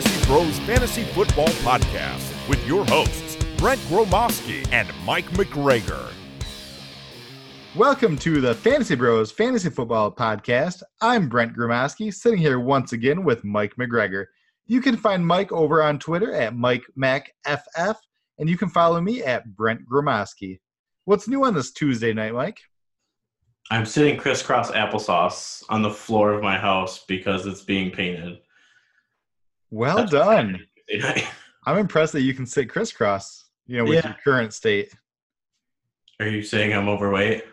Fantasy Bros Fantasy Football Podcast with your hosts, Brent Gromoski and Mike McGregor. Welcome to the Fantasy Bros Fantasy Football Podcast. I'm Brent Gromoski, sitting here once again with Mike McGregor. You can find Mike over on Twitter at MikeMacFF, and you can follow me at Brent Gromoski. What's new on this Tuesday night, Mike? I'm sitting crisscross applesauce on the floor of my house because it's being painted. Well That's done. I'm impressed that you can sit crisscross, you know, with Yeah. your current state. Are you saying I'm overweight?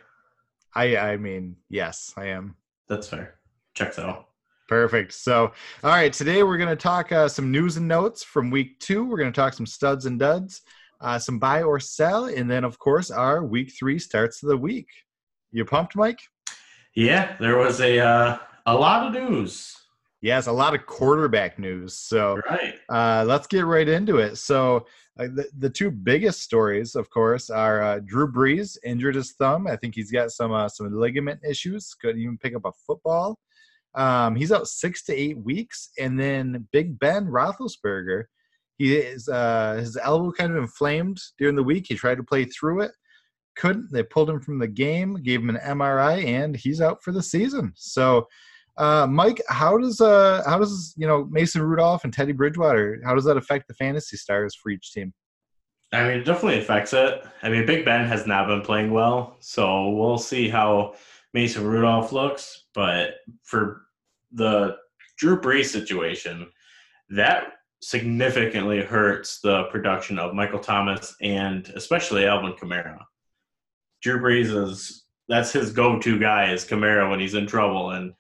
I I mean, yes, I am. That's fair. Checks out. Perfect. So, all right, today we're going to talk uh, some news and notes from week two. We're going to talk some studs and duds, uh, some buy or sell, and then, of course, our week three starts of the week. You pumped, Mike? Yeah, there was a uh, a lot of news. Yes, a lot of quarterback news. So, Right. uh, let's get right into it. So, uh, the, the two biggest stories, of course, are uh, Drew Brees injured his thumb. I think he's got some uh, some ligament issues. Couldn't even pick up a football. Um, he's out six to eight weeks, and then Big Ben Roethlisberger, he is uh, his elbow kind of inflamed during the week. He tried to play through it, couldn't. They pulled him from the game, gave him an MRI, and he's out for the season. So, uh, Mike, how does uh, how does you know Mason Rudolph and Teddy Bridgewater? How does that affect the fantasy stars for each team? I mean, it definitely affects it. I mean, Big Ben has not been playing well, so we'll see how Mason Rudolph looks. But for the Drew Brees situation, that significantly hurts the production of Michael Thomas and especially Alvin Kamara. Drew Brees is that's his go-to guy is Kamara when he's in trouble. And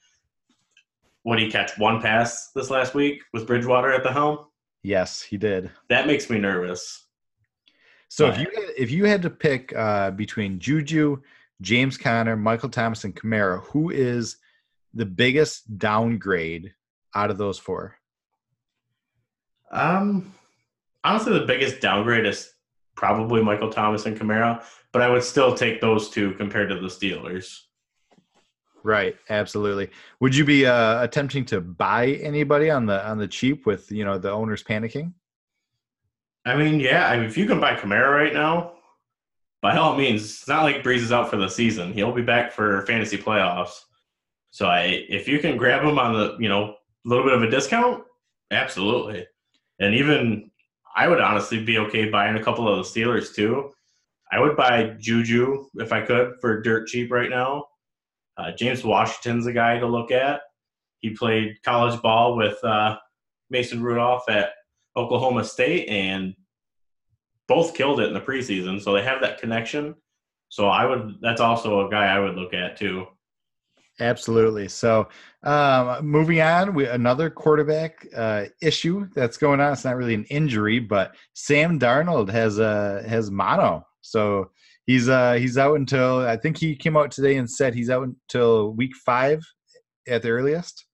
what he catch one pass this last week with Bridgewater at the helm? Yes, he did. That makes me nervous. So if you had, if you had to pick uh, between Juju, James Conner, Michael Thomas, and Kamara, who is the biggest downgrade out of those four? Um, honestly, the biggest downgrade is probably Michael Thomas and Kamara, but I would still take those two compared to the Steelers. Right, absolutely. Would you be uh, attempting to buy anybody on the on the cheap with you know the owners panicking? I mean, yeah, I mean, if you can buy Kamara right now, by all means, it's not like Brees is out for the season. He'll be back for fantasy playoffs. So I, if you can grab him on the, you know, a little bit of a discount, absolutely. And even I would honestly be okay buying a couple of the Steelers too. I would buy Juju if I could for dirt cheap right now. Uh, James Washington's a guy to look at. He played college ball with uh, Mason Rudolph at Oklahoma State, and both killed it in the preseason. So they have that connection. So I would. That's also a guy I would look at too. Absolutely. So, um, moving on, we another quarterback uh, issue that's going on. It's not really an injury, but Sam Darnold has uh, has mono. So he's uh, he's out until I think he came out today and said he's out until week five at the earliest.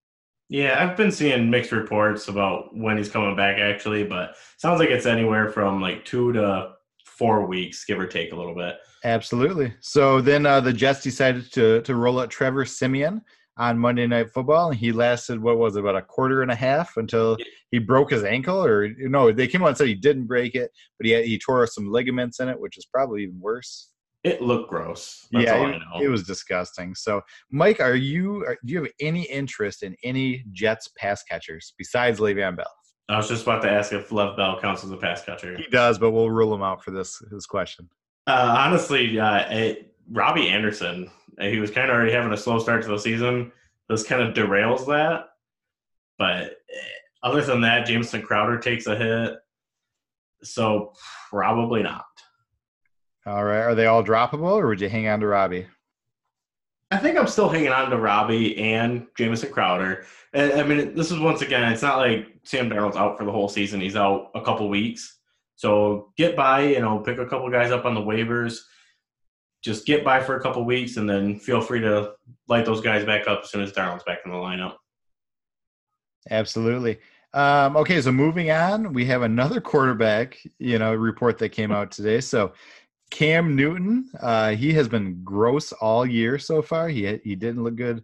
Yeah, I've been seeing mixed reports about when he's coming back actually, but sounds like it's anywhere from like two to four weeks, give or take a little bit. Absolutely. So then uh, the Jets decided to to roll out Trevor Siemian on Monday Night Football, and he lasted what was it, about a quarter and a half until he broke his ankle, or no, they came out and said he didn't break it, but he had, he tore some ligaments in it, which is probably even worse. It looked gross. That's yeah, all it, I know. it was disgusting. So, Mike, are you are, do you have any interest in any Jets pass catchers besides Le'Veon Bell? I was just about to ask if Lev Bell counts as a pass catcher. He does, but we'll rule him out for this this question. Uh, honestly, uh, it, Robbie Anderson, uh, he was kind of already having a slow start to the season. This kind of derails that. But eh, other than that, Jamison Crowder takes a hit. So probably not. All right, are they all droppable, or would you hang on to Robbie? I think I'm still hanging on to Robbie and Jamison Crowder. I I mean, this is once again, it's not like Sam Darnold's out for the whole season. He's out a couple weeks. So get by, you know, pick a couple guys up on the waivers. Just get by for a couple weeks and then feel free to light those guys back up as soon as Darnold's back in the lineup. Absolutely. Um, okay, so moving on, we have another quarterback, you know, report that came out today. So Cam Newton, uh, he has been gross all year so far. He he didn't look good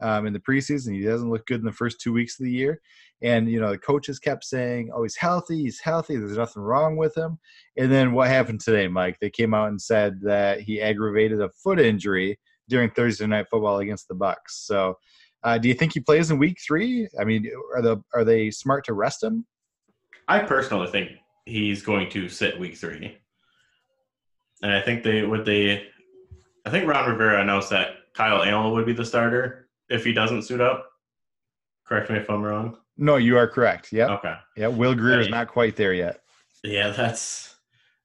um, in the preseason. He doesn't look good in the first two weeks of the year. And you know, the coaches kept saying, "Oh, he's healthy. He's healthy. There's nothing wrong with him." And then what happened today, Mike? They came out and said that he aggravated a foot injury during Thursday night football against the Bucs. So, uh, do you think he plays in Week Three? I mean, are the are they smart to rest him? I personally think he's going to sit Week Three, and I think they would they. I think Ron Rivera announced that Kyle Allen would be the starter if he doesn't suit up. Correct me if I'm wrong. No, you are correct. Yeah. Okay. Yeah. Will Grier is not quite there yet. Yeah, that's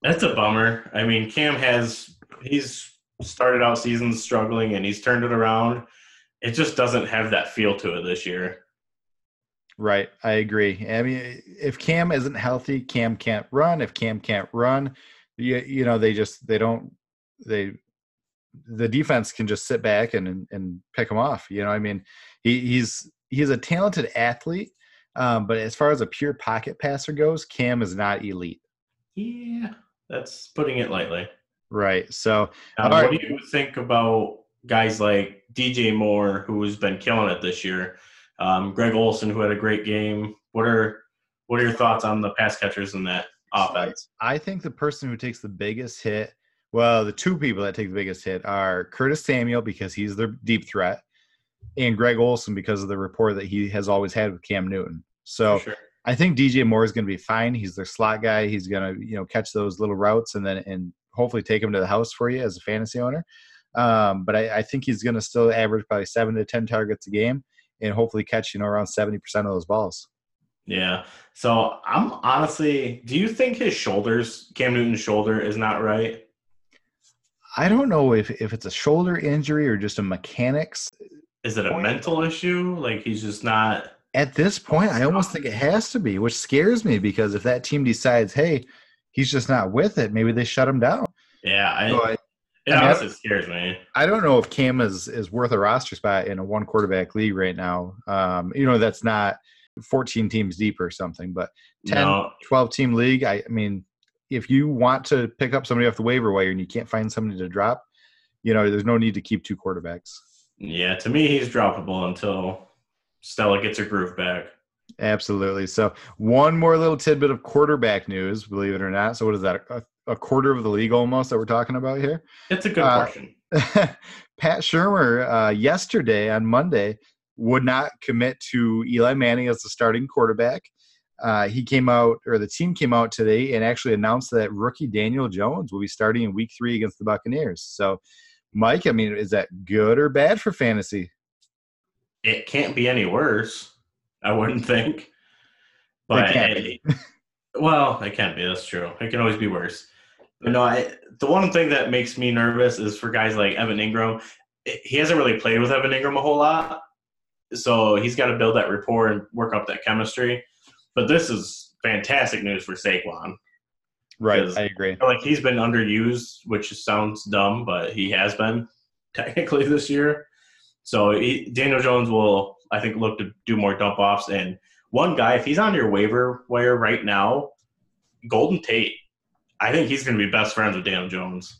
that's a bummer. I mean, Cam has he's started out seasons struggling and he's turned it around. It just doesn't have that feel to it this year. Right. I agree. I mean, if Cam isn't healthy, Cam can't run. If Cam can't run, you, you know, they just they don't they the defense can just sit back and and pick him off. You know, I mean, he, he's he's a talented athlete, um, but as far as a pure pocket passer goes, Cam is not elite. Yeah, that's putting it lightly. Right. So, um, what do you think about guys like DJ Moore, who has been killing it this year? Um, Greg Olsen, who had a great game. What are what are your thoughts on the pass catchers in that offense? I think the person who takes the biggest hit, well, the two people that take the biggest hit are Curtis Samuel because he's their deep threat, and Greg Olsen because of the rapport that he has always had with Cam Newton. So sure. I think DJ Moore is going to be fine. He's their slot guy. He's going to you know catch those little routes and then and hopefully take him to the house for you as a fantasy owner. Um, but I, I, think he's going to still average probably seven to ten targets a game and hopefully catch you know around seventy percent of those balls. Yeah. So I'm honestly, do you think his shoulders, Cam Newton's shoulder, is not right? I don't know if if it's a shoulder injury or just a mechanics. Is it a point. mental issue? Like he's just not. At this point, I almost think it has to be, which scares me because if that team decides, hey, he's just not with it, maybe they shut him down. Yeah, I, so I it I mean, honestly scares me. I don't know if Cam is is worth a roster spot in a one quarterback league right now. Um, you know, that's not 14 teams deep or something, but 10, no. 12 team league. I, I mean, if you want to pick up somebody off the waiver wire and you can't find somebody to drop, you know, there's no need to keep two quarterbacks. Yeah, to me, he's droppable until Stella gets her groove back. Absolutely. So, one more little tidbit of quarterback news, believe it or not. So, what is that? A, a quarter of the league almost that we're talking about here? It's a good uh, portion. Pat Shurmur uh, yesterday on Monday would not commit to Eli Manning as the starting quarterback. Uh, he came out, or the team came out today and actually announced that rookie Daniel Jones will be starting in week three against the Buccaneers. So, Mike, I mean, is that good or bad for fantasy? It can't be any worse. I wouldn't think. But it well, it can't be. That's true. It can always be worse. But no, I, the one thing that makes me nervous is for guys like Evan Engram. He hasn't really played with Evan Engram a whole lot, so he's got to build that rapport and work up that chemistry. But this is fantastic news for Saquon. Right, I agree. I like he's been underused, which sounds dumb, but he has been technically this year. So he, Daniel Jones will, I think, look to do more dump offs. And one guy, if he's on your waiver wire right now, Golden Tate, I think he's going to be best friends with Daniel Jones.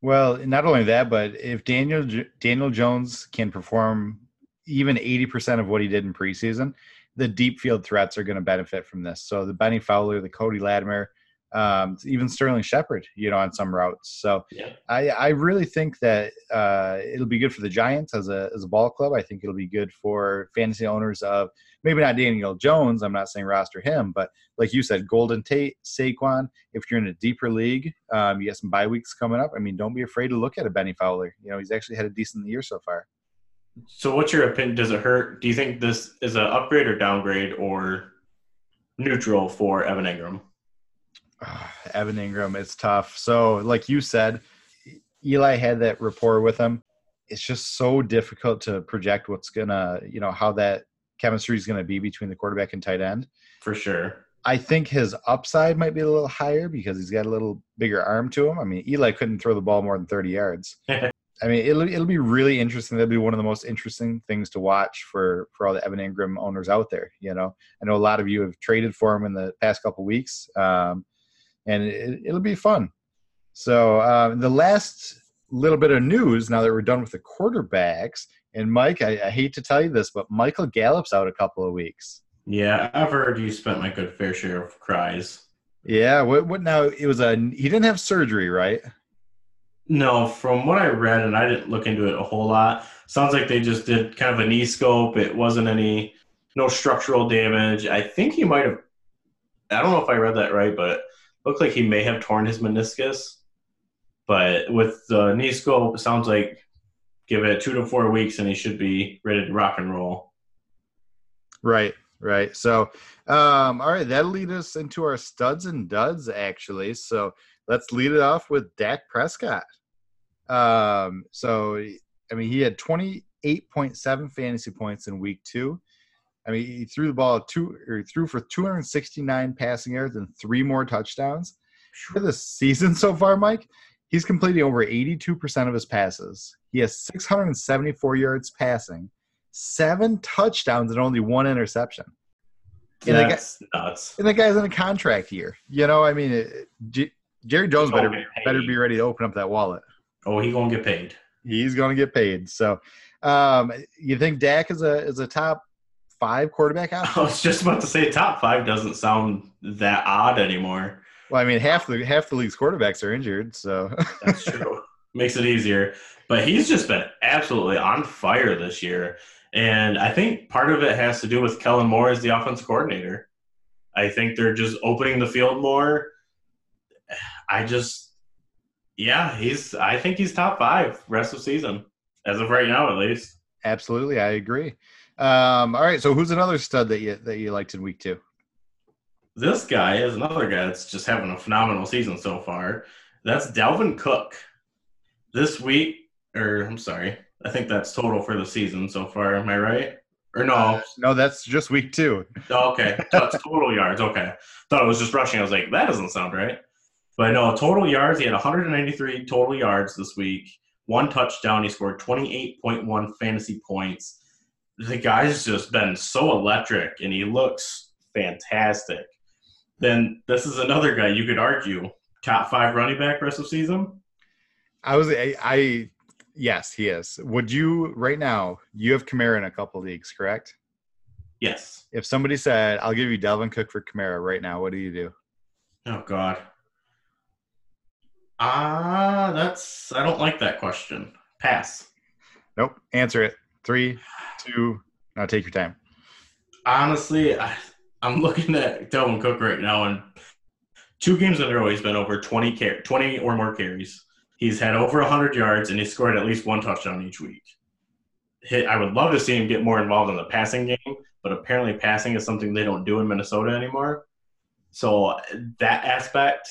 Well, not only that, but if Daniel Daniel Jones can perform even eighty percent of what he did in preseason, the deep field threats are going to benefit from this. So the Bennie Fowler, the Cody Latimer, um, even Sterling Shepard, you know, on some routes. So yeah. I, I really think that uh, it'll be good for the Giants as a as a ball club. I think it'll be good for fantasy owners of maybe not Daniel Jones. I'm not saying roster him, but like you said, Golden Tate, Saquon. If you're in a deeper league, um, you got some bye weeks coming up. I mean, don't be afraid to look at a Bennie Fowler. You know, he's actually had a decent year so far. So, what's your opinion? Does it hurt? Do you think this is an upgrade or downgrade or neutral for Evan Engram? Evan Engram, it's tough. So, like you said, Eli had that rapport with him. It's just so difficult to project what's gonna, you know, how that chemistry is gonna be between the quarterback and tight end. For sure. I think his upside might be a little higher because he's got a little bigger arm to him. I mean, Eli couldn't throw the ball more than 30 yards. I mean, it'll it'll be really interesting. That'll be one of the most interesting things to watch for for all the Evan Engram owners out there. You know, I know a lot of you have traded for him in the past couple weeks. Um, and it, will be fun. So uh, the last little bit of news now that we're done with the quarterbacks, and Mike, I, I, hate to tell you this, but Michael Gallup's out a couple of weeks. Yeah, I've heard you spent my good fair share of cries. Yeah. What? What? Now it was a. He didn't have surgery, right? No, from what I read, and I didn't look into it a whole lot, sounds like they just did kind of a knee scope. It wasn't any, no structural damage. I think he might have, I don't know if I read that right, but it looked like he may have torn his meniscus. But with the knee scope, it sounds like give it two to four weeks and he should be ready to rock and roll. Right. Right. So, um, all right, that'll lead us into our studs and duds, actually. So let's lead it off with Dak Prescott. Um, so, I mean, he had 28.7 fantasy points in week two. I mean, he threw the ball two or threw for 269 passing yards and three more touchdowns. For the season so far, Mike, he's completing over 82% of his passes. He has 674 yards passing, seven touchdowns, and only one interception. And That's the guy, nuts. and the guy's in a contract year. You know, I mean, it, Jerry Jones better better be ready to open up that wallet. Oh, he gonna get paid. He's going to get paid. So, um, you think Dak is a is a top five quarterback I was just about to say top five doesn't sound that odd anymore. Well, I mean, half the half the league's quarterbacks are injured. So, That's true. Makes it easier. But he's just been absolutely on fire this year. And I think part of it has to do with Kellen Moore as the offense coordinator. I think they're just opening the field more. I just, yeah, he's, I think he's top five rest of season, as of right now, at least. absolutely, I agree. Um, all right, so who's another stud that you that you liked in week two? This guy is another guy that's just having a phenomenal season so far. That's Dalvin Cook. This week, or I'm sorry, I think that's total for the season so far. Am I right? Or no? No, that's just week two. Oh, okay, that's total yards. Okay, thought it was just rushing. I was like, that doesn't sound right. But no, total yards. He had 193 total yards this week. One touchdown. He scored 28.1 fantasy points. The guy's just been so electric, and he looks fantastic. Then this is another guy you could argue top five running back rest of season. I was I, I yes, he is. Would you right now? You have Kamara in a couple leagues, correct? Yes. If somebody said, "I'll give you Dalvin Cook for Kamara right now," what do you do? Oh God. Ah, that's I don't like that question. Pass. Nope. Answer it. Three, two. Now take your time. honestly, I, I'm looking at Dalvin Cook right now, and two games in a row, he's been over 20, car- 20 or more carries. He's had over 100 yards, and he's scored at least one touchdown each week. Hit, I would love to see him get more involved in the passing game, but apparently passing is something they don't do in Minnesota anymore. So that aspect,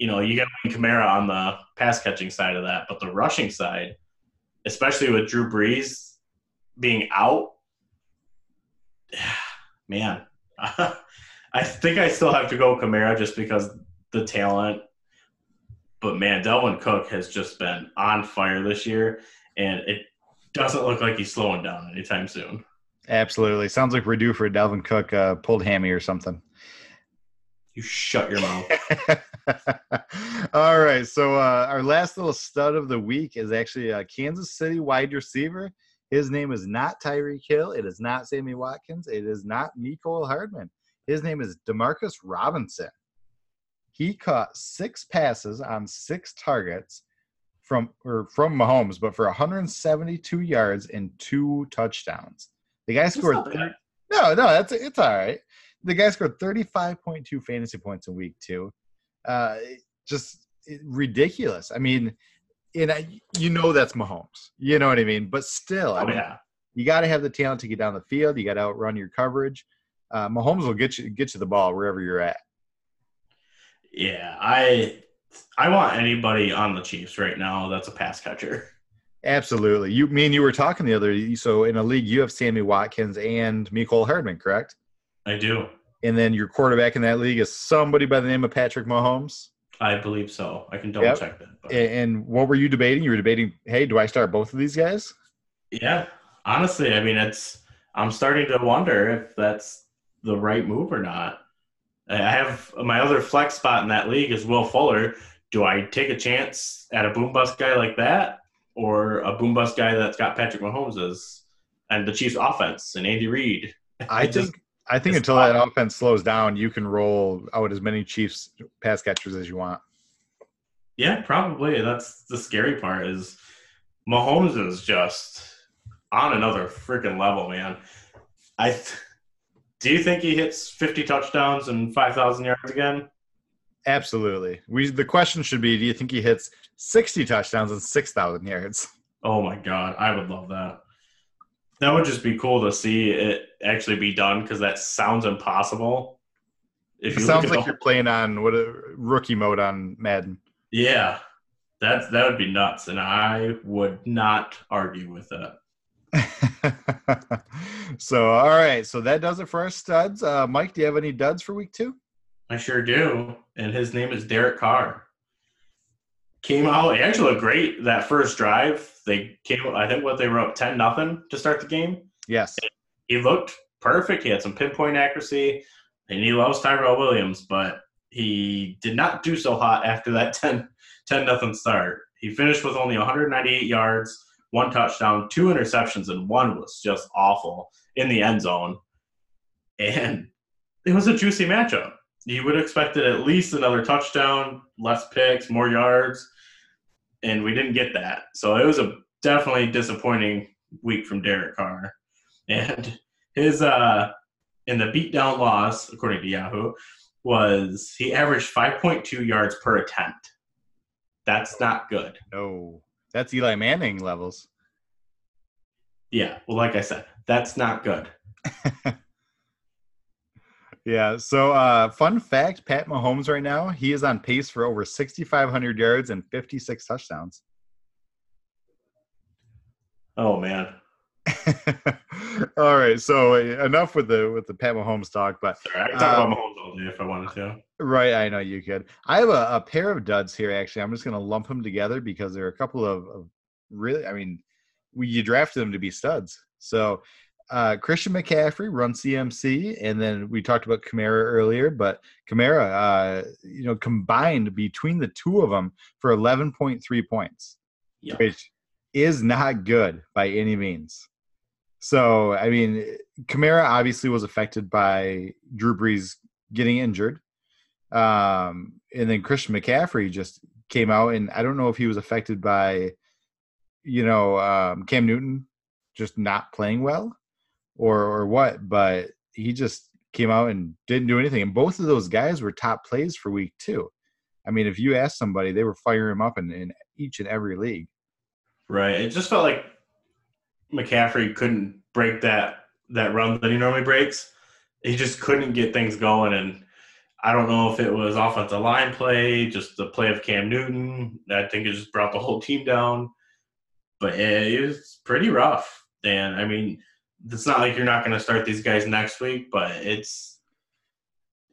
you know, you got Kamara on the pass catching side of that, but the rushing side, especially with Drew Brees being out, man, I think I still have to go Kamara just because the talent. But man, Dalvin Cook has just been on fire this year, and it doesn't look like he's slowing down anytime soon. Absolutely. Sounds like we're due for Dalvin Cook uh, pulled hammy or something. You shut your mouth. All right. So uh, our last little stud of the week is actually a Kansas City wide receiver. His name is not Tyreek Hill. It is not Sammy Watkins. It is not Mecole Hardman. His name is Demarcus Robinson. He caught six passes on six targets from or from Mahomes, but for 172 yards and two touchdowns. The guy scored. not bad. no, no, that's it's all right. The guy scored 35.2 fantasy points in week two. Uh, just ridiculous. I mean, and I, you know that's Mahomes. You know what I mean? But still, I Oh mean, yeah, you got to have the talent to get down the field. You got to outrun your coverage. Uh, Mahomes will get you get you the ball wherever you're at. yeah. I I want anybody on the Chiefs right now that's a pass catcher. Absolutely. You mean you were talking the other. So in a league, you have Sammy Watkins and Mecole Hardman, correct? I do. And then your quarterback in that league is somebody by the name of Patrick Mahomes. I believe so. I can double Yep. check that. but- And what were you debating? You were debating, hey, do I start both of these guys? Yeah, honestly, I mean, it's. I'm starting to wonder if that's the right move or not. I have my other flex spot in that league is Will Fuller. Do I take a chance at a boom bust guy like that, or a boom bust guy that's got Patrick Mahomes as and the Chiefs' offense and Andy Reid? I just- think I think until that offense slows down, you can roll out as many Chiefs pass catchers as you want. Yeah, probably. That's the scary part is Mahomes is just on another freaking level, man. I th- do you think he hits 50 touchdowns and 5,000 yards again? Absolutely. We the question should be: Do you think he hits sixty touchdowns and six thousand yards? Oh my god, I would love that. That would just be cool to see it actually be done because that sounds impossible. If It sounds like the- you're playing on what a rookie mode on Madden. yeah, that's that would be nuts, and I would not argue with that. so, all right. So that does it for our studs. Uh, Mike, do you have any duds for week two? I sure do. And his name is Derek Carr. Came out, he actually looked great that first drive. They came, I think, what they were up 10 nothing to start the game. Yes. He looked perfect. He had some pinpoint accuracy, and he loves Tyrell Williams, but he did not do so hot after that 10 10 nothing start. He finished with only 198 yards, one touchdown, two interceptions, and one was just awful in the end zone. And it was a juicy matchup. You would have expected at least another touchdown, less picks, more yards, and we didn't get that. So it was a definitely disappointing week from Derek Carr. And his uh in the beatdown loss, according to Yahoo, was he averaged 5.2 yards per attempt. That's not good. No, that's Eli Manning levels. Yeah, well, like I said, that's not good. Yeah. So, uh, fun fact: Pat Mahomes right now he is on pace for over 6,500 yards and 56 touchdowns. Oh man, all right. So uh, enough with the with the Pat Mahomes talk, but sorry, I could talk Um, about Mahomes all day if I wanted to. Right, I know you could. I have a, a pair of duds here. Actually, I'm just going to lump them together because there are a couple of, of really. I mean, we you drafted them to be studs. So uh, Christian McCaffrey run CMC, and then we talked about Kamara earlier, but Kamara, uh, you know, combined between the two of them for 11.3 points, Yeah. which is not good by any means. So, I mean, Kamara obviously was affected by Drew Brees getting injured. Um, and then Christian McCaffrey just came out, and I don't know if he was affected by, you know, um, Cam Newton just not playing well or or what, but he just came out and didn't do anything. And both of those guys were top plays for week two. I mean, if you ask somebody, they were firing him up in, in each and every league. Right. It just felt like McCaffrey couldn't break that that run that he normally breaks. He just couldn't get things going, and I don't know if it was offensive line play, just the play of Cam Newton. I think it just brought the whole team down. But it, it was pretty rough. And I mean, it's not like you're not going to start these guys next week, but it's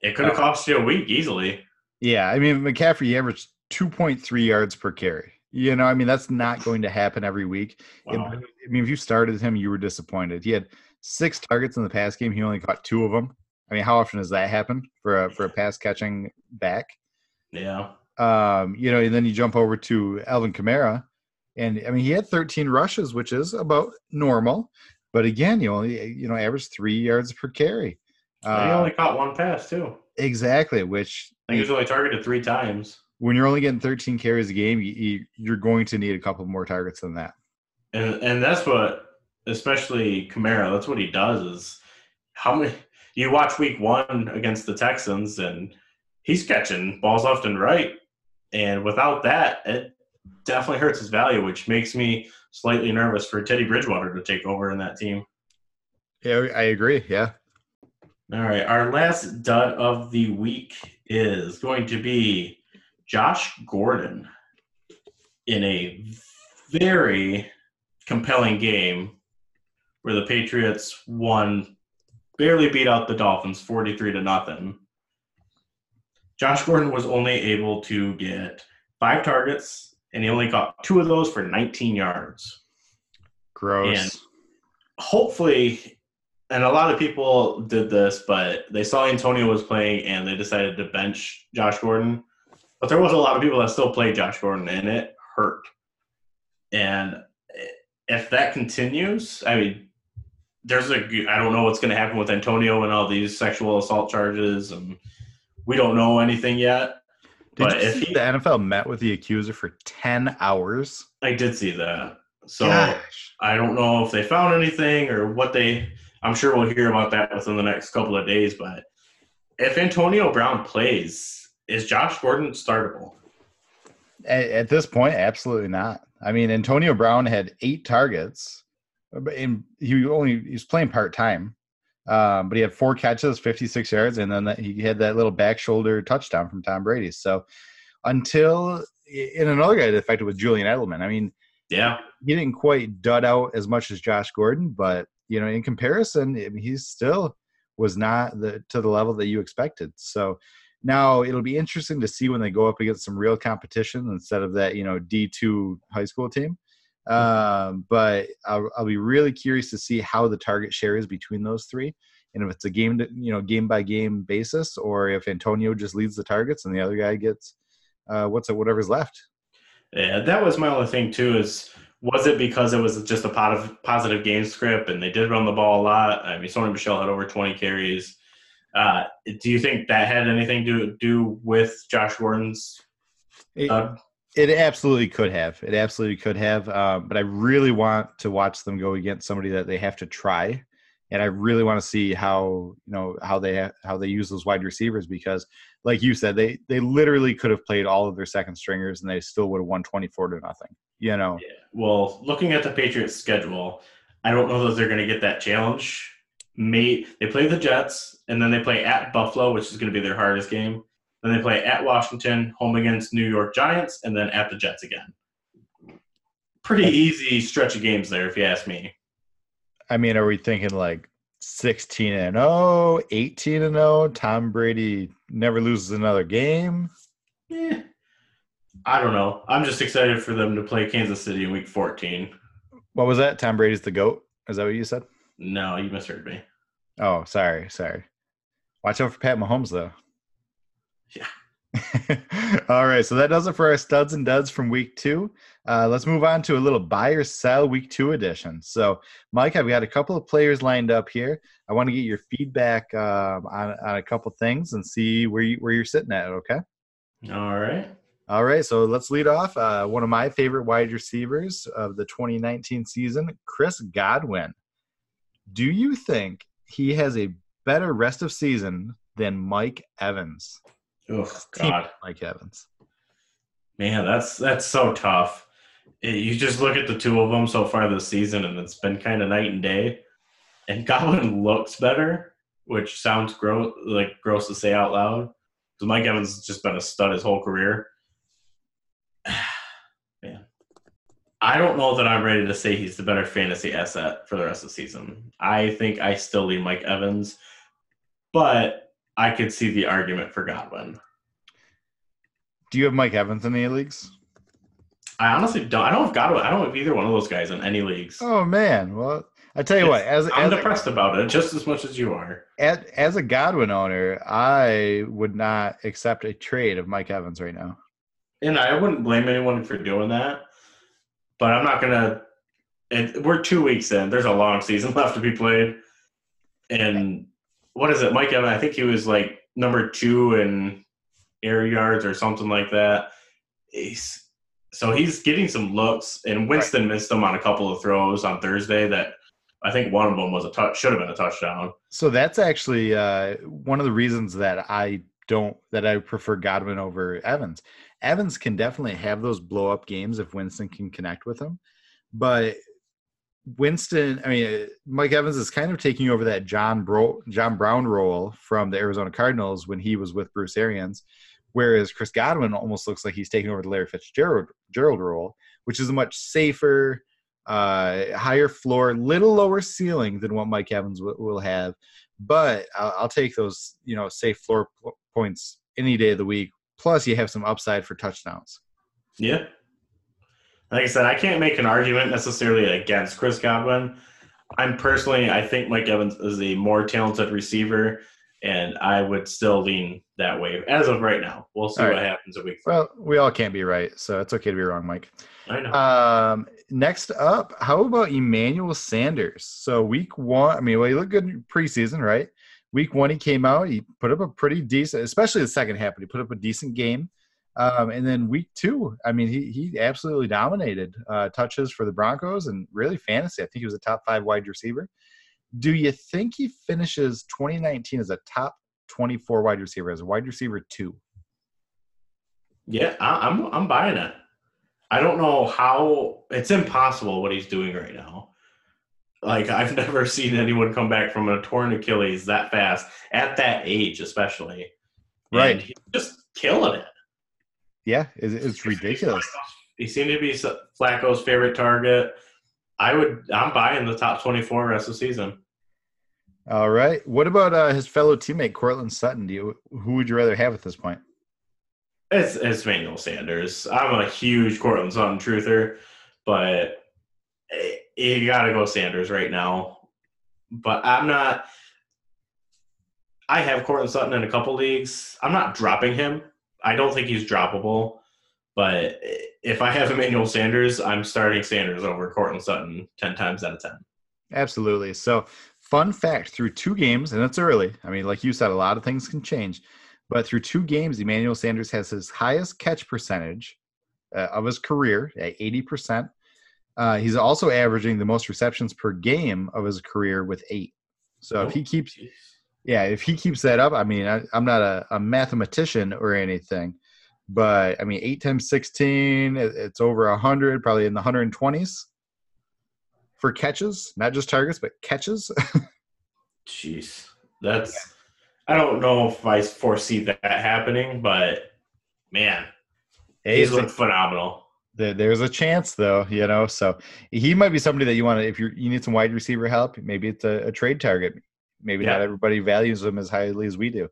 it could have cost you a week easily. Yeah, I mean McCaffrey averaged 2.3 yards per carry. You know, I mean that's not going to happen every week. It- I mean, if you started him, you were disappointed. He had six targets in the pass game. He only caught two of them. I mean, how often does that happen for a for a pass catching back? Yeah. Um, you know, and then you jump over to Alvin Kamara, and I mean, he had 13 rushes, which is about normal. But again, you only you know averaged three yards per carry. he Uh, only caught one pass too. exactly, which I think he was only targeted three times. when you're only getting 13 carries a game, you, you, you're going to need a couple more targets than that. And and that's what especially Kamara, that's what he does is how many you watch week one against the Texans and he's catching balls left and right. And without that, it definitely hurts his value, which makes me slightly nervous for Teddy Bridgewater to take over in that team. Yeah, I agree. Yeah. All right. Our last dud of the week is going to be Josh Gordon in a very compelling game where the Patriots won, barely beat out the Dolphins 43 to nothing. Josh Gordon was only able to get five targets, and he only got two of those for 19 yards Gross. And- hopefully, and a lot of people did this, but they saw Antonio was playing and they decided to bench Josh Gordon. But there was a lot of people that still played Josh Gordon, and it hurt. And if that continues, I mean, there's a I don't know what's going to happen with Antonio and all these sexual assault charges, and we don't know anything yet. Did but you if see he, the NFL met with the accuser for ten hours? I did see that. So Gosh. I don't know if they found anything or what they. I'm sure we'll hear about that within the next couple of days. But if Antonio Brown plays, is Josh Gordon startable? At, at this point, absolutely not. I mean, Antonio Brown had eight targets, but in, he only he was playing part time, um, but he had four catches, fifty six yards, and then that, he had that little back shoulder touchdown from Tom Brady. So until and another guy that affected with Julian Edelman. I mean, Yeah, he didn't quite dud out as much as Josh Gordon, but you know, in comparison, I mean, he still was not the to the level that you expected. So now it'll be interesting to see when they go up against some real competition instead of that, you know, D two high school team. Um, but I'll, I'll be really curious to see how the target share is between those three, and if it's a game, to, you know, game by game basis, or if Antonio just leads the targets and the other guy gets uh, what's it, whatever's left. yeah. That was my only thing too. Is was it because it was just a positive positive game script and they did run the ball a lot? I mean, Sony Michel had over 20 carries. Uh, do you think that had anything to do with Josh Gordon's? Uh, It absolutely could have. It absolutely could have. Um, but I really want to watch them go against somebody that they have to try, and I really want to see how you know how they how they use those wide receivers because, like you said, they they literally could have played all of their second stringers and they still would have won twenty four to nothing. You know, Yeah. well, looking at the Patriots' schedule, I don't know that they're going to get that challenge. May they play the Jets and then they play at Buffalo, which is going to be their hardest game. Then they play at Washington, home against New York Giants, and then at the Jets again. Pretty easy stretch of games there, if you ask me. I mean, are we thinking like 16 and 0, 18 and 0, Tom Brady never loses another game? Eh, I don't know. I'm just excited for them to play Kansas City in Week 14. What was that? Tom Brady's the goat. Is that what you said? No, you misheard me. Oh, sorry, sorry. Watch out for Pat Mahomes, though. Yeah. All right, so that does it for our studs and duds from week two. Uh, let's move on to a little buy or sell week two edition. So, Mike, I've got a couple of players lined up here. I want to get your feedback um, on, on a couple things and see where you where you're sitting at. Okay. All right. All right, so let's lead off. Uh, one of my favorite wide receivers of the 2019 season, Chris Godwin. Do you think he has a better rest of season than Mike Evans? Oh God, Mike Evans. man, that's that's so tough. It- you just look at the two of them so far this season, and it's been kind of night and day. And Godwin looks better, which sounds gross, like gross to say out loud. Because Mike Evans has just been a stud his whole career. Man, I don't know that I'm ready to say he's the better fantasy asset for the rest of the season. I think I still lean Mike Evans, but I could see the argument for Godwin. Do you have Mike Evans in any leagues? I honestly don't. I don't have Godwin. I don't have either one of those guys in any leagues. Oh man, well I tell you what, as I'm as a, depressed about it just as much as you are. as, as a Godwin owner, I would not accept a trade of Mike Evans right now. And I wouldn't blame anyone for doing that. But I'm not gonna. It, we're two weeks in. There's a long season left to be played. And what is it, Mike Evans? I think he was like number two in air yards or something like that. He's, so he's getting some looks, and Winston missed him on a couple of throws on Thursday. That I think one of them was a touch, should have been a touchdown. So that's actually uh, one of the reasons that I don't that I prefer Godwin over Evans. Evans can definitely have those blow up games if Winston can connect with him, but Winston, I mean, Mike Evans is kind of taking over that John Bro, John Brown role from the Arizona Cardinals when he was with Bruce Arians, whereas Chris Godwin almost looks like he's taking over the Larry Fitzgerald Gerald role, which is a much safer, uh, higher floor, little lower ceiling than what Mike Evans w- will have. But I'll, I'll take those, you know, safe floor p- points any day of the week. Plus, you have some upside for touchdowns. Yeah. Like I said, I can't make an argument necessarily against Chris Godwin. I'm personally, I think Mike Evans is a more talented receiver. and I would still lean that way as of right now. We'll see All what happens a week. Well, we all can't be right, so it's okay to be wrong, Mike. I know. Um, next up, how about Emmanuel Sanders? So week one, I mean, well, he looked good in preseason, right? Week one, he came out, he put up a pretty decent, especially the second half, but he put up a decent game. Um, and then week two, I mean, he he absolutely dominated uh, touches for the Broncos and really fantasy. I think he was a top five wide receiver. Do you think he finishes 2019 as a top 24 wide receiver, as a wide receiver two? Yeah, I, I'm I'm buying it. I don't know how it's impossible what he's doing right now. Like I've never seen anyone come back from a torn Achilles that fast at that age, especially. And Right. he's just killing it. Yeah, it's, it's ridiculous. He seemed to be Flacco's favorite target. I would. I'm buying the top 24 rest of the season. All right. What about uh, his fellow teammate Courtland Sutton? Do you who would you rather have at this point? It's it's Manuel Sanders. I'm a huge Courtland Sutton truther, but you got to go Sanders right now. But I'm not. I have Courtland Sutton in a couple leagues. I'm not dropping him. I don't think he's droppable. But if I have Emmanuel Sanders, I'm starting Sanders over Courtland Sutton ten times out of ten. Absolutely. So, fun fact: through two games, and it's early. I mean, like you said, a lot of things can change. But through two games, Emmanuel Sanders has his highest catch percentage uh, of his career at eighty percent. Uh, he's also averaging the most receptions per game of his career with eight. So if he keeps yeah, if he keeps that up, I mean, I, I'm not a, a mathematician or anything, but I mean, eight times 16, it- it's over 100, probably in the 120s for catches, not just targets, but catches. Jeez, that's. I don't know if I foresee that happening, but man, Hey, he's it's looked phenomenal. there- there's a chance, though, you know. So he might be somebody that you want to, if you you need some wide receiver help, maybe it's a, a trade target. Maybe not everybody values them as highly as we do.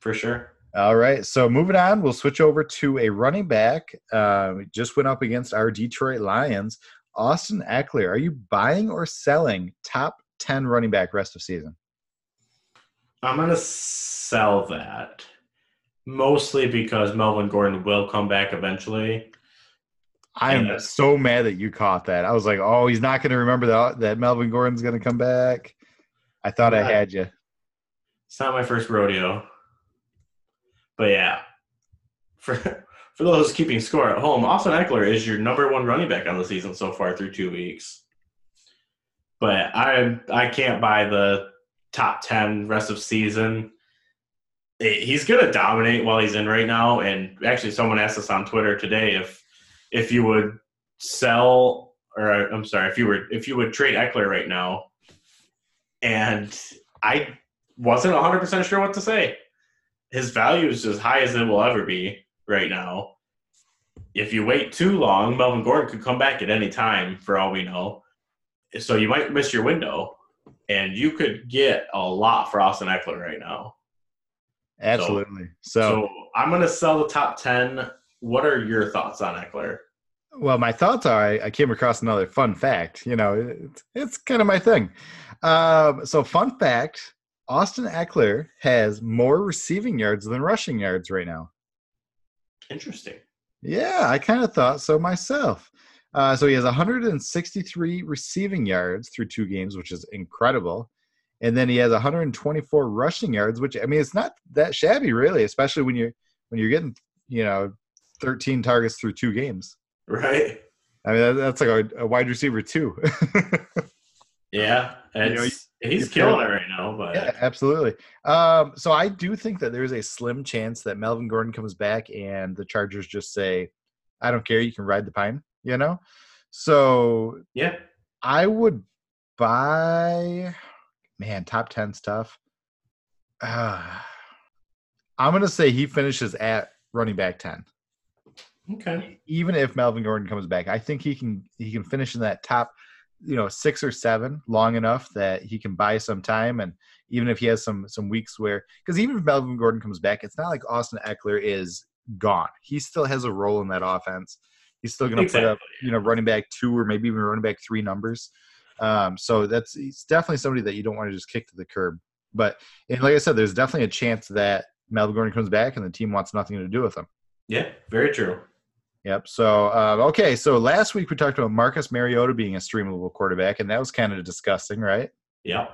For sure. All right. So moving on, we'll switch over to a running back. Uh, just went up against our Detroit Lions. Austin Ekeler, are you buying or selling top 10 running back rest of season? I'm gonna sell that mostly because Melvin Gordon will come back eventually. I am so mad that you caught that. I was like, oh, he's not going to remember that, that Melvin Gordon's going to come back. I thought I had you. It's not my first rodeo, but yeah, for for those keeping score at home, Austin Ekeler is your number one running back on the season so far through two weeks. But I I can't buy the top ten rest of season. He's gonna dominate while he's in right now. And actually, someone asked us on Twitter today if if you would sell or I'm sorry if you were if you would trade Ekeler right now, and I wasn't 100% sure what to say. His value is as high as it will ever be right now. If you wait too long, Melvin Gordon could come back at any time for all we know. So you might miss your window, and you could get a lot for Austin Ekeler right now. Absolutely. So, so I'm going to sell the top 10. What are your thoughts on Ekeler? Well, my thoughts are I, I came across another fun fact. You know, it's, it's kind of my thing. Um, so, fun fact Austin Ekeler has more receiving yards than rushing yards right now. Interesting. Yeah, I kind of thought so myself. Uh, so, he has 163 receiving yards through two games, which is incredible. And then he has 124 rushing yards, which I mean, it's not that shabby, really, especially when you're when you're getting you know 13 targets through two games. Right? I mean, that, that's like a, a wide receiver too. Yeah. You know, he's killing it right now, but yeah, absolutely. Um, so I do think that there's a slim chance that Melvin Gordon comes back and the Chargers just say, "I don't care, you can ride the pine," you know. So yeah. I would buy. Man, top ten stuff. Uh, I'm gonna say he finishes at running back ten. Okay. even if Melvin Gordon comes back, I think he can he can finish in that top, you know, six or seven long enough that he can buy some time. And even if he has some some weeks where, because even if Melvin Gordon comes back, it's not like Austin Ekeler is gone. He still has a role in that offense. He's still going to put up, you know, running back two or maybe even running back three numbers. Um, so that's he's definitely somebody that you don't want to just kick to the curb. But and like I said, there's definitely a chance that Melvin Gordon comes back and the team wants nothing to do with him. Yeah, very true. Yep. So uh, okay. So last week we talked about Marcus Mariota being a streamable quarterback, and that was kind of disgusting, right? Yep.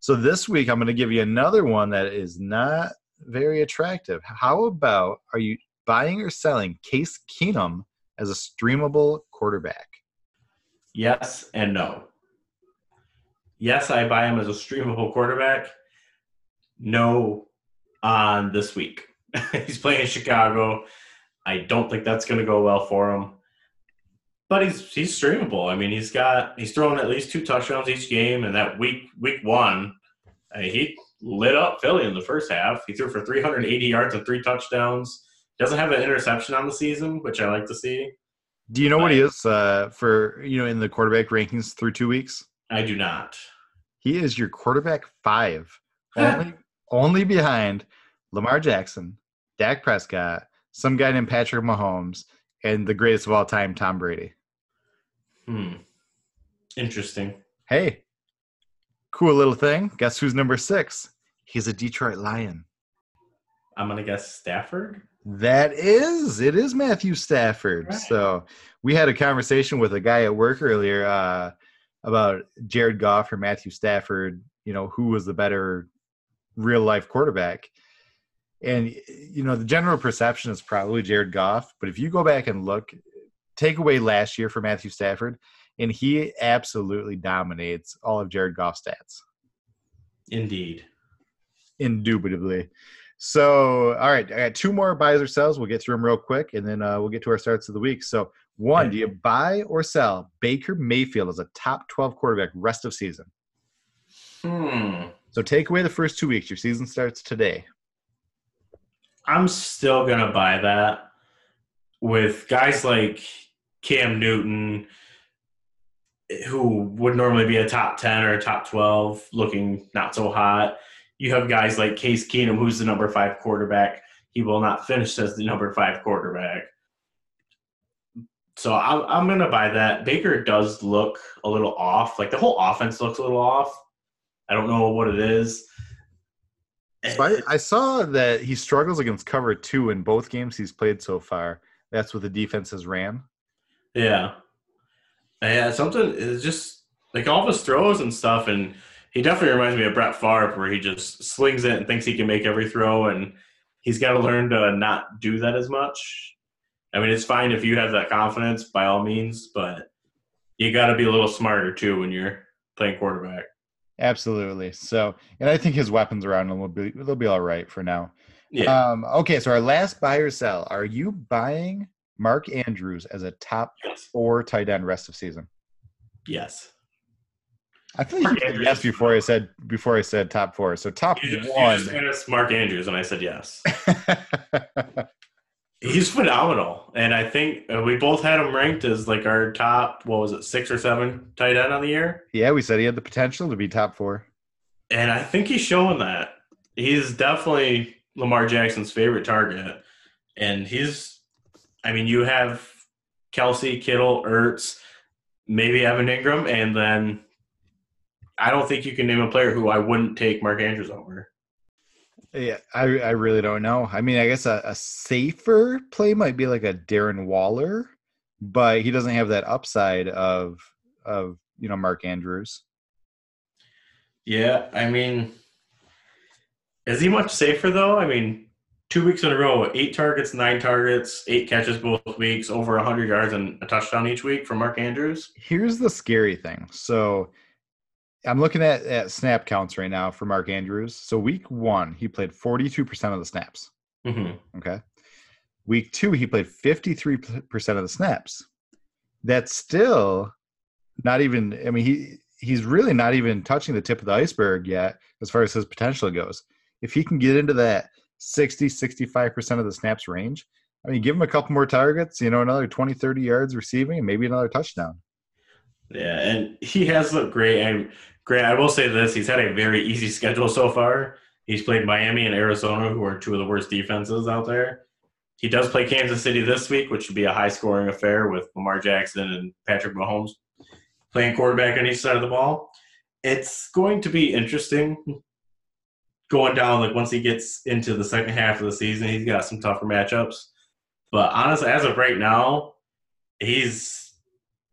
So this week I'm going to give you another one that is not very attractive. How about are you buying or selling Case Keenum as a streamable quarterback? Yes and no. Yes, I buy him as a streamable quarterback. No on this week. he's playing in Chicago. I don't think that's going to go well for him. But he's he's streamable. I mean, he's got he's throwing at least two touchdowns each game, and that week week one, I mean, he lit up Philly in the first half. He threw for 380 yards and three touchdowns. Doesn't have an interception on the season, which I like to see. Do you know what he is uh, for you know in the quarterback rankings through two weeks? I do not. He is your quarterback five, only only behind Lamar Jackson, Dak Prescott, some guy named Patrick Mahomes, and the greatest of all time, Tom Brady. Hmm. Interesting. Hey, cool little thing. Guess who's number six? He's a Detroit Lion. I'm gonna guess Stafford. That is, it is Matthew Stafford. Right. So we had a conversation with a guy at work earlier uh, about Jared Goff or Matthew Stafford. You know, who was the better real life quarterback? And you know, the general perception is probably Jared Goff. But if you go back and look, take away last year for Matthew Stafford, and he absolutely dominates all of Jared Goff's stats. Indeed. Indubitably. So, all right, I got two more buys or sells. We'll get through them real quick, and then uh, we'll get to our starts of the week. So, one, do you buy or sell Baker Mayfield as a top 12 quarterback rest of season? Hmm. So, take away the first two weeks. Your season starts today. I'm still gonna buy that with guys like Cam Newton, who would normally be a top ten or a top twelve, looking not so hot. You have guys like Case Keenum, who's the number five quarterback. He will not finish as the number five quarterback. So I'm, I'm gonna buy that. Baker does look a little off. Like the whole offense looks a little off. I don't know what it is. I, I saw that he struggles against cover two in both games he's played so far. That's what the defense has ran. Yeah. Yeah, something is just like all of his throws and stuff, and he definitely reminds me of Brett Favre, where he just slings it and thinks he can make every throw, and he's got to learn to not do that as much. I mean, it's fine if you have that confidence, by all means, but you got to be a little smarter too when you're playing quarterback. Absolutely. So, and I think his weapons around him will be they'll be all right for now. Yeah. Um, okay, so our last buy or sell. Are you buying Mark Andrews as a top yes. four tight end rest of season? Yes. I feel like you yes before I said before I said top four. So top You you one. just asked Mark Andrews, and I said yes. He's phenomenal, and I think uh, we both had him ranked as like our top. What was it, six or seven tight end on the year? yeah, we said he had the potential to be top four. And I think he's showing that. He's definitely Lamar Jackson's favorite target. And he's, I mean, you have Kelsey, Kittle, Ertz, maybe Evan Engram, and then I don't think you can name a player who I wouldn't take Mark Andrews over. Yeah, I I really don't know. I mean, I guess a, a safer play might be like a Darren Waller, but he doesn't have that upside of of you know Mark Andrews. Yeah, I mean, is he much safer though? I mean, two weeks in a row, eight targets, nine targets, eight catches both weeks, over 100 yards and a touchdown each week for Mark Andrews. Here's the scary thing. So I'm looking at, at snap counts right now for Mark Andrews. So week one, he played 42% of the snaps. Mm-hmm. Okay. Week two, he played 53% of the snaps. That's still not even, I mean, he he's really not even touching the tip of the iceberg yet as far as his potential goes. If he can get into that 60, 65% of the snaps range, I mean, give him a couple more targets, you know, another 20, 30 yards receiving, and maybe another touchdown. Yeah, and he has looked great. And Grant, I will say this: he's had a very easy schedule so far. He's played Miami and Arizona, who are two of the worst defenses out there. He does play Kansas City this week, which should be a high-scoring affair with Lamar Jackson and Patrick Mahomes playing quarterback on each side of the ball. It's going to be interesting going down like once he gets into the second half of the season, he's got some tougher matchups. But honestly, as of right now, he's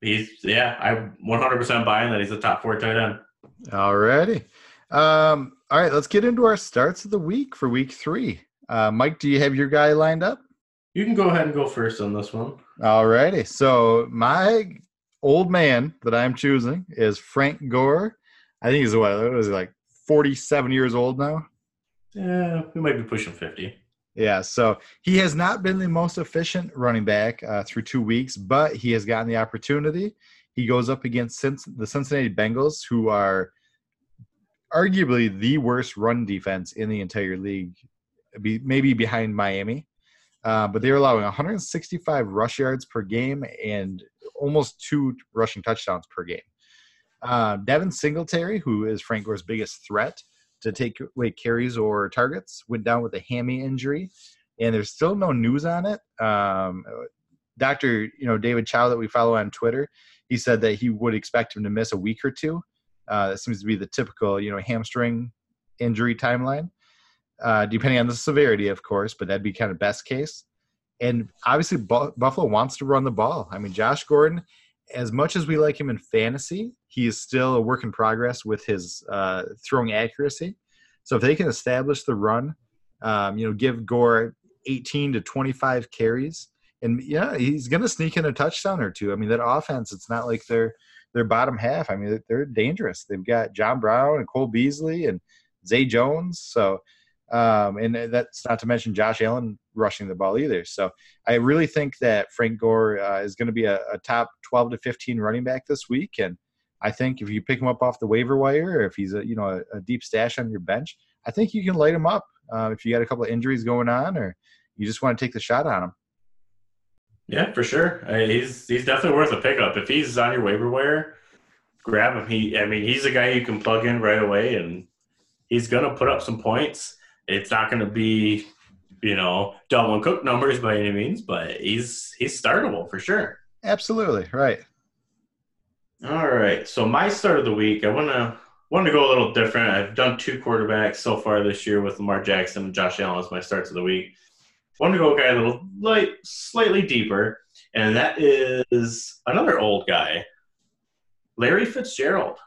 he's yeah, I'm 100% buying that he's a top four tight end. Alrighty. Um, all right, let's get into our starts of the week for week three. Uh, Mike, do you have your guy lined up? You can go ahead and go first on this one. All righty. So my old man that I'm choosing is Frank Gore. I think he's what, what is he like 47 years old now? Yeah, we might be pushing 50. Yeah, so he has not been the most efficient running back uh, through two weeks, but he has gotten the opportunity. He goes up against the Cincinnati Bengals, who are arguably the worst run defense in the entire league, maybe behind Miami. Uh, but they're allowing 165 rush yards per game and almost two rushing touchdowns per game. Uh, Devin Singletary, who is Frank Gore's biggest threat to take away carries or targets, went down with a hammy injury, and there's still no news on it. Um, Doctor, you know David Chao that we follow on Twitter, he said that he would expect him to miss a week or two. Uh, that seems to be the typical, you know, hamstring injury timeline, uh, depending on the severity, of course. But that'd be kind of best case. And obviously, Bu- Buffalo wants to run the ball. I mean, Josh Gordon, as much as we like him in fantasy, he is still a work in progress with his uh, throwing accuracy. So if they can establish the run, um, you know, give Gore 18 to 25 carries, and yeah, he's going to sneak in a touchdown or two. I mean, that offense, it's not like they're their bottom half. I mean, they're dangerous. They've got John Brown and Cole Beasley and Zay Jones. So, um, and that's not to mention Josh Allen rushing the ball either. So, I really think that Frank Gore uh, is going to be a, a, top 12 to 15 running back this week. And I think if you pick him up off the waiver wire, or if he's a you know a, a deep stash on your bench, I think you can light him up uh, if you got a couple of injuries going on, or you just want to take the shot on him. Yeah, for sure. Uh, he's he's definitely worth a pickup. If he's on your waiver wire, grab him. He, I mean, he's a guy you can plug in right away, and he's gonna put up some points. It's not gonna be, you know, Dalvin Cook numbers by any means, but he's he's startable for sure. Absolutely right. All right. So my start of the week, I wanna want to go a little different. I've done two quarterbacks so far this year with Lamar Jackson and Josh Allen as my starts of the week go a guy a little light, slightly deeper, and that is another old guy, Larry Fitzgerald.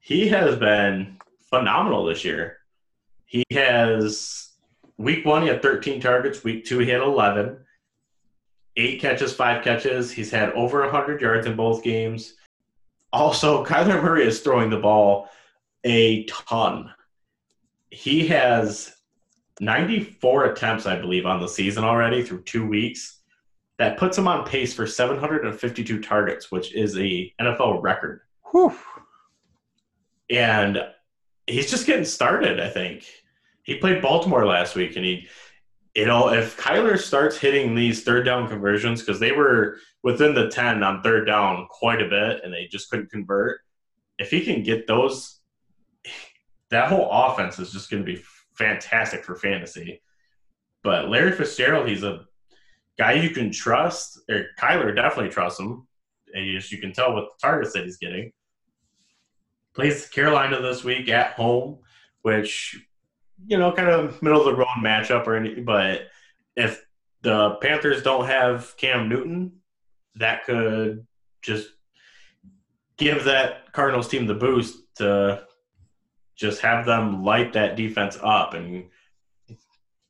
He has been phenomenal this year. He has week one he had 13 targets, week two he had 11, eight catches, five catches. He's had over 100 yards in both games. Also, Kyler Murray is throwing the ball a ton. He has 94 attempts, I believe, on the season already through two weeks. That puts him on pace for 752 targets, which is a NFL record. Whew. And he's just getting started, I think. He played Baltimore last week, and he, you know, if Kyler starts hitting these third down conversions, because they were within the 10 on third down quite a bit, and they just couldn't convert. If he can get those, that whole offense is just going to be fantastic for fantasy. But Larry Fitzgerald, he's a guy you can trust. Or Kyler definitely trusts him. And you, just, you can tell what the targets that he's getting. Plays Carolina this week at home, which you know, kind of middle of the road matchup or anything. But if the Panthers don't have Cam Newton, that could just give that Cardinals team the boost to just have them light that defense up. And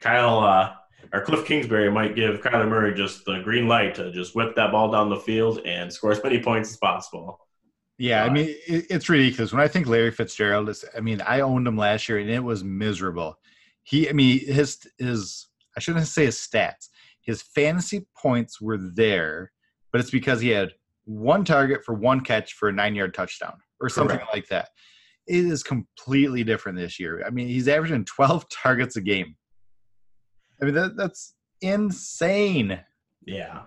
Kyle uh, or Cliff Kingsbury might give Kyler Murray just the green light to just whip that ball down the field and score as many points as possible. Yeah, I mean it's ridiculous. When I think Larry Fitzgerald is, I mean, I owned him last year and it was miserable. He, I mean, his his I shouldn't say his stats. His fantasy points were there, but it's because he had one target for one catch for a nine yard touchdown or something Correct. like that it is completely different this year. I mean, he's averaging 12 targets a game. I mean, that, that's insane. Yeah.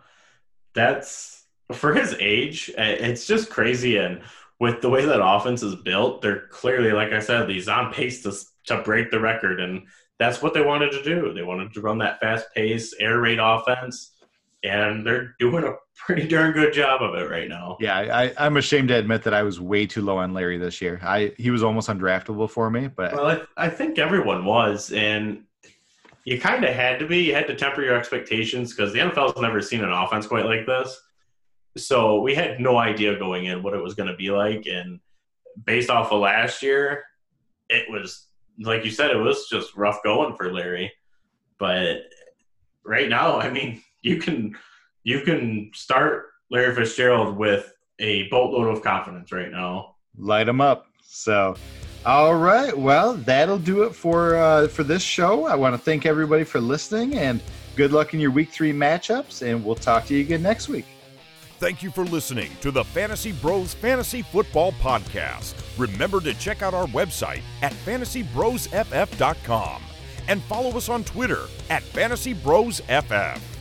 That's for his age, it's just crazy. And with the way that offense is built, they're clearly, like I said, he's on pace to, to break the record. And that's what they wanted to do. They wanted to run that fast pace, air raid offense. And they're doing a pretty darn good job of it right now. Yeah, I, I'm ashamed to admit that I was way too low on Larry this year. I he was almost undraftable for me, but well, I, I think everyone was, and you kind of had to be. You had to temper your expectations because the NFL has never seen an offense quite like this. So we had no idea going in what it was going to be like, and based off of last year, it was like you said, it was just rough going for Larry. But right now, I mean, you can you can start Larry Fitzgerald with a boatload of confidence right now. Light him up. So, all right. Well, that'll do it for uh, for this show. I want to thank everybody for listening, and good luck in your Week Three matchups. And we'll talk to you again next week. Thank you for listening to the Fantasy Bros Fantasy Football Podcast. Remember to check out our website at fantasybrosff.com and follow us on Twitter at fantasybrosff.